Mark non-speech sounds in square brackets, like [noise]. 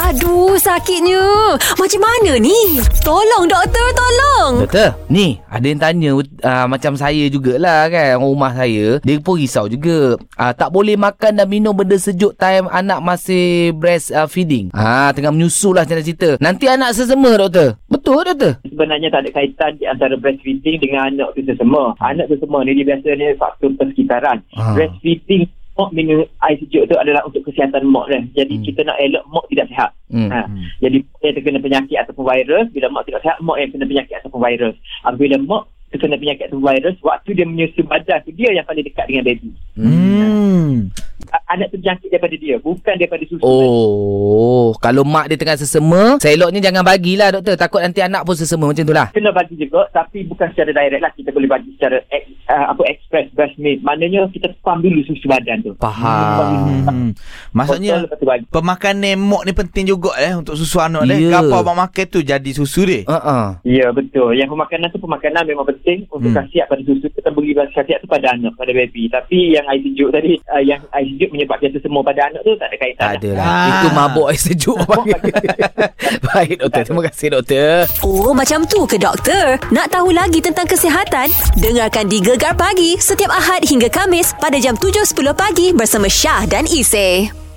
Aduh, sakitnya. Macam mana ni? Tolong, doktor, tolong. Doktor, ni ada yang tanya uh, macam saya jugalah kan orang rumah saya. Dia pun risau juga. Uh, tak boleh makan dan minum benda sejuk time anak masih breast uh, feeding. Ah, tengah menyusu lah macam cerita. Nanti anak sesama doktor. Betul doktor? sebenarnya tak ada kaitan di antara breastfeeding dengan anak tu sesama. Anak tu sesama ni dia biasanya faktor persekitaran. Ah. Breastfeeding mak minum air sejuk tu adalah untuk kesihatan mak kan. Jadi Hmm. kita nak elak mak tidak sihat. Hmm. Ha. Jadi mak yang terkena penyakit ataupun virus, bila mak tidak sihat, mak yang kena penyakit ataupun virus. Apabila mak terkena penyakit ataupun virus, waktu dia menyusu badan tu dia yang paling dekat dengan baby. Hmm. Anak tu berjangkit daripada dia, bukan daripada susu. Oh, kalau mak dia tengah sesama, seloknya jangan bagilah doktor. Takut nanti anak pun sesama macam tu lah. kena bagi juga tapi bukan secara direct lah kita boleh bagi secara ex, uh, apa express breast milk maknanya kita pump dulu susu badan tu Faham. Hmm. Maksudnya Botol tu bagi pemakanan mak ni penting juga eh untuk susu anak Ya. dia. Apa abang makan tu jadi susu dia. Uh-uh. ya betul yang pemakanan tu pemakanan memang penting untuk Hmm. khasiat pada susu kita beri khasiat tu pada anak pada baby tapi yang air sejuk tadi uh, yang air sejuk menyebabkan semua pada anak tu tak ada kaitan Tak ada lah. Ah. Itu mabuk air sejuk. [laughs] Baik doktor. Terima kasih doktor. Oh, macam tu ke doktor? Nak tahu lagi tentang kesihatan? Dengarkan di Gegar Pagi setiap Ahad hingga Kamis pada jam 7.10 pagi bersama Syah dan Isy.